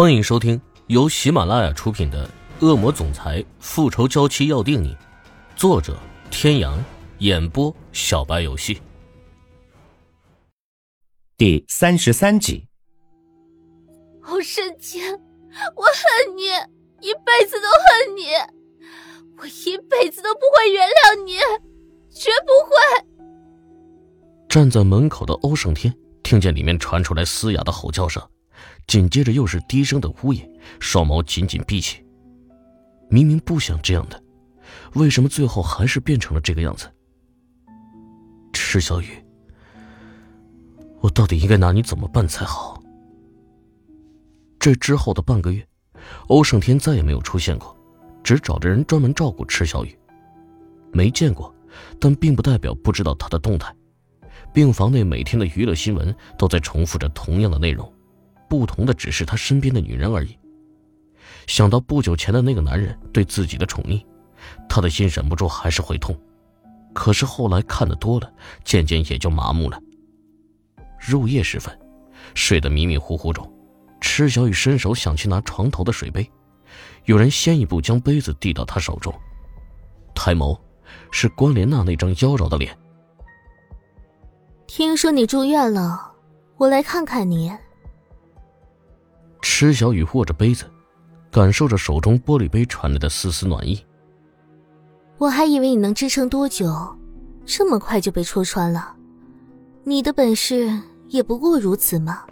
欢迎收听由喜马拉雅出品的《恶魔总裁复仇娇妻要定你》，作者：天阳，演播：小白游戏。第三十三集。欧胜天，我恨你，一辈子都恨你，我一辈子都不会原谅你，绝不会。站在门口的欧胜天听见里面传出来嘶哑的吼叫声。紧接着又是低声的呜咽，双眸紧紧闭起。明明不想这样的，为什么最后还是变成了这个样子？池小雨，我到底应该拿你怎么办才好？这之后的半个月，欧胜天再也没有出现过，只找着人专门照顾池小雨。没见过，但并不代表不知道他的动态。病房内每天的娱乐新闻都在重复着同样的内容。不同的只是他身边的女人而已。想到不久前的那个男人对自己的宠溺，他的心忍不住还是会痛。可是后来看的多了，渐渐也就麻木了。入夜时分，睡得迷迷糊糊中，池小雨伸手想去拿床头的水杯，有人先一步将杯子递到他手中，抬眸，是关莲娜那张妖娆的脸。听说你住院了，我来看看你。池小雨握着杯子，感受着手中玻璃杯传来的丝丝暖意。我还以为你能支撑多久，这么快就被戳穿了。你的本事也不过如此嘛。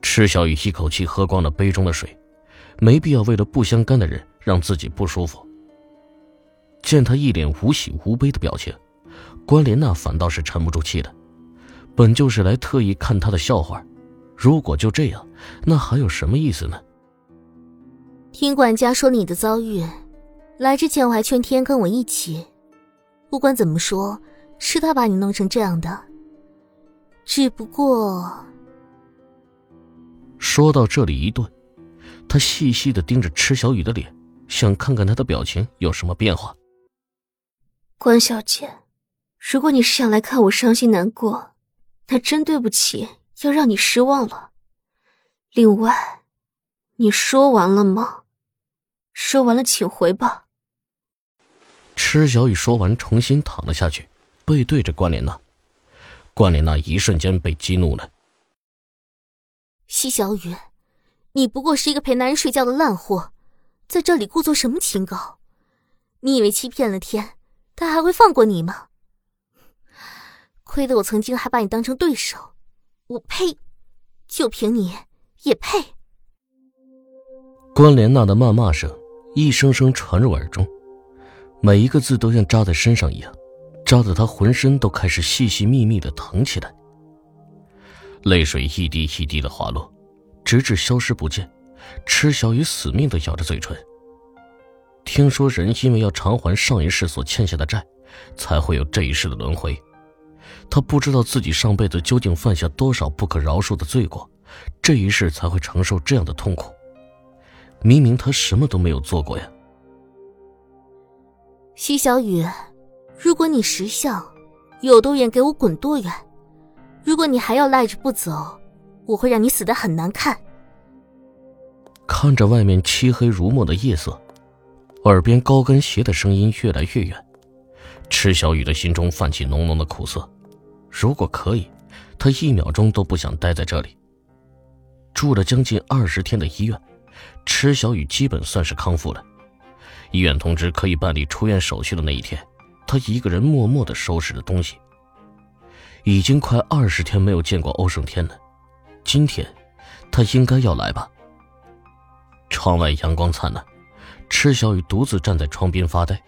池小雨一口气喝光了杯中的水，没必要为了不相干的人让自己不舒服。见他一脸无喜无悲的表情，关莲娜反倒是沉不住气了。本就是来特意看他的笑话。如果就这样，那还有什么意思呢？听管家说你的遭遇，来之前我还劝天跟我一起。不管怎么说，是他把你弄成这样的。只不过……说到这里一顿，他细细的盯着池小雨的脸，想看看她的表情有什么变化。关小姐，如果你是想来看我伤心难过，那真对不起。要让你失望了。另外，你说完了吗？说完了，请回吧。池小雨说完，重新躺了下去，背对着关莲娜。关莲娜一瞬间被激怒了。西小雨，你不过是一个陪男人睡觉的烂货，在这里故作什么清高？你以为欺骗了天，他还会放过你吗？亏得我曾经还把你当成对手。我呸！就凭你也配？关莲娜的谩骂声一声声传入耳中，每一个字都像扎在身上一样，扎得她浑身都开始细细密密的疼起来。泪水一滴一滴的滑落，直至消失不见。池小雨死命的咬着嘴唇。听说人因为要偿还上一世所欠下的债，才会有这一世的轮回。他不知道自己上辈子究竟犯下多少不可饶恕的罪过，这一世才会承受这样的痛苦。明明他什么都没有做过呀。西小雨，如果你识相，有多远给我滚多远；如果你还要赖着不走，我会让你死的很难看。看着外面漆黑如墨的夜色，耳边高跟鞋的声音越来越远，池小雨的心中泛起浓浓的苦涩。如果可以，他一秒钟都不想待在这里。住了将近二十天的医院，池小雨基本算是康复了。医院通知可以办理出院手续的那一天，他一个人默默地收拾着东西。已经快二十天没有见过欧胜天了，今天，他应该要来吧。窗外阳光灿烂，池小雨独自站在窗边发呆，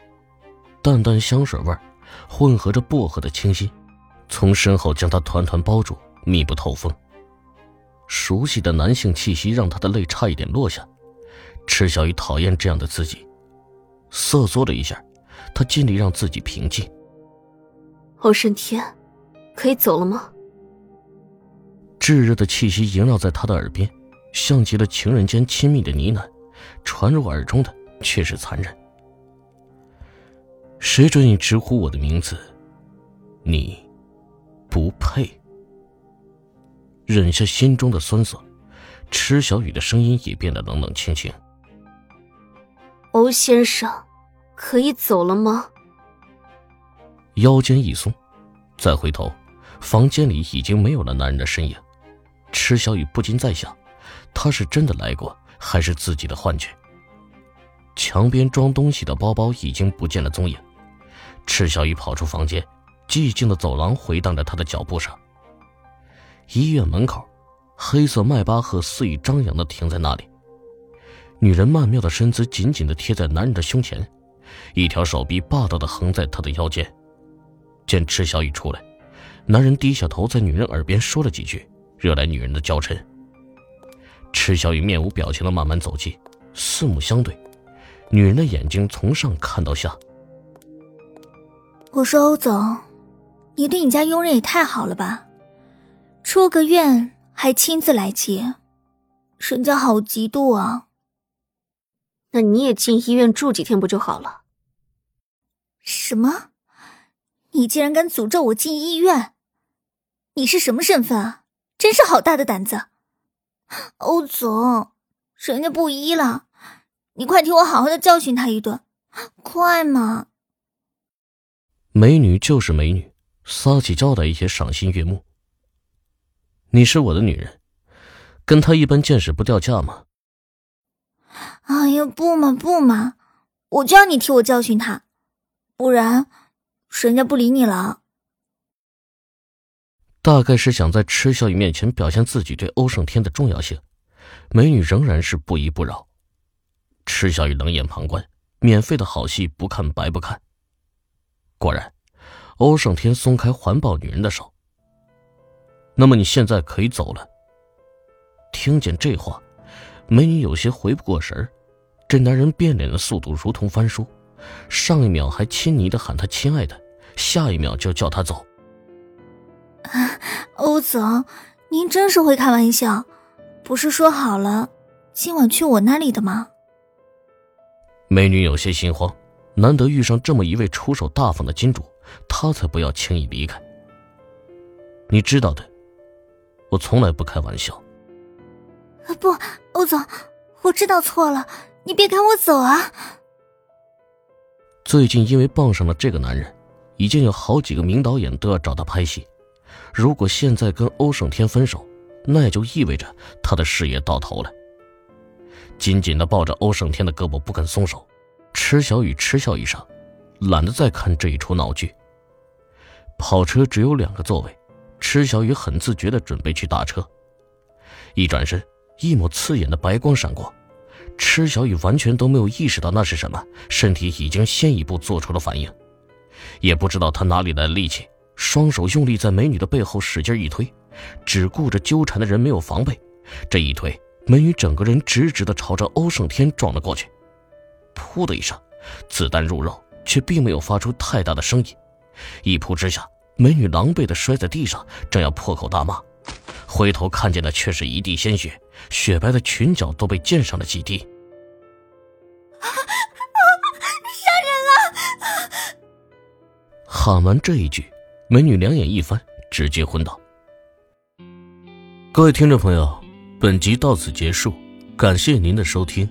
淡淡香水味混合着薄荷的清新。从身后将他团团包住，密不透风。熟悉的男性气息让他的泪差一点落下。池小雨讨厌这样的自己，瑟缩了一下，他尽力让自己平静。欧胜天，可以走了吗？炙热的气息萦绕在他的耳边，像极了情人间亲密的呢喃，传入耳中的却是残忍。谁准你直呼我的名字？你。不配。忍下心中的酸涩，池小雨的声音也变得冷冷清清。欧先生，可以走了吗？腰间一松，再回头，房间里已经没有了男人的身影。池小雨不禁在想，他是真的来过，还是自己的幻觉？墙边装东西的包包已经不见了踪影。池小雨跑出房间，寂静的走廊回荡着他的脚步声。医院门口，黑色迈巴赫肆意张扬的停在那里。女人曼妙的身姿紧紧的贴在男人的胸前，一条手臂霸道的横在他的腰间。见池小雨出来，男人低下头在女人耳边说了几句，惹来女人的娇嗔。池小雨面无表情的慢慢走近，四目相对，女人的眼睛从上看到下。我说欧总，你对你家佣人也太好了吧，出个院还亲自来接，人家好嫉妒啊。那你也进医院住几天不就好了？什么？你竟然敢诅咒我进医院？你是什么身份啊？真是好大的胆子！欧总，人家不医了，你快替我好好的教训他一顿，快嘛！美女就是美女，撒起娇来也赏心悦目。你是我的女人，跟她一般见识不掉价吗？哎呀，不嘛不嘛，我就要你替我教训他，不然人家不理你了。大概是想在池小雨面前表现自己对欧胜天的重要性，美女仍然是不依不饶。池小雨冷眼旁观，免费的好戏不看白不看。果然，欧胜天松开环抱女人的手。那么你现在可以走了。听见这话。美女有些回不过神儿，这男人变脸的速度如同翻书，上一秒还亲昵的喊她亲爱的，下一秒就叫她走。欧总，您真是会开玩笑，不是说好了今晚去我那里的吗？美女有些心慌，难得遇上这么一位出手大方的金主，她才不要轻易离开。你知道的，我从来不开玩笑。不，欧总，我知道错了，你别赶我走啊！最近因为傍上了这个男人，已经有好几个名导演都要找他拍戏。如果现在跟欧胜天分手，那也就意味着他的事业到头了。紧紧的抱着欧胜天的胳膊不肯松手，池小雨嗤笑一声，懒得再看这一出闹剧。跑车只有两个座位，池小雨很自觉的准备去打车，一转身。一抹刺眼的白光闪过，池小雨完全都没有意识到那是什么，身体已经先一步做出了反应，也不知道他哪里来的力气，双手用力在美女的背后使劲一推，只顾着纠缠的人没有防备，这一推，美女整个人直直的朝着欧胜天撞了过去，噗的一声，子弹入肉，却并没有发出太大的声音，一扑之下，美女狼狈的摔在地上，正要破口大骂。回头看见的却是一地鲜血，雪白的裙角都被溅上了几滴。杀人了！喊完这一句，美女两眼一翻，直接昏倒。各位听众朋友，本集到此结束，感谢您的收听。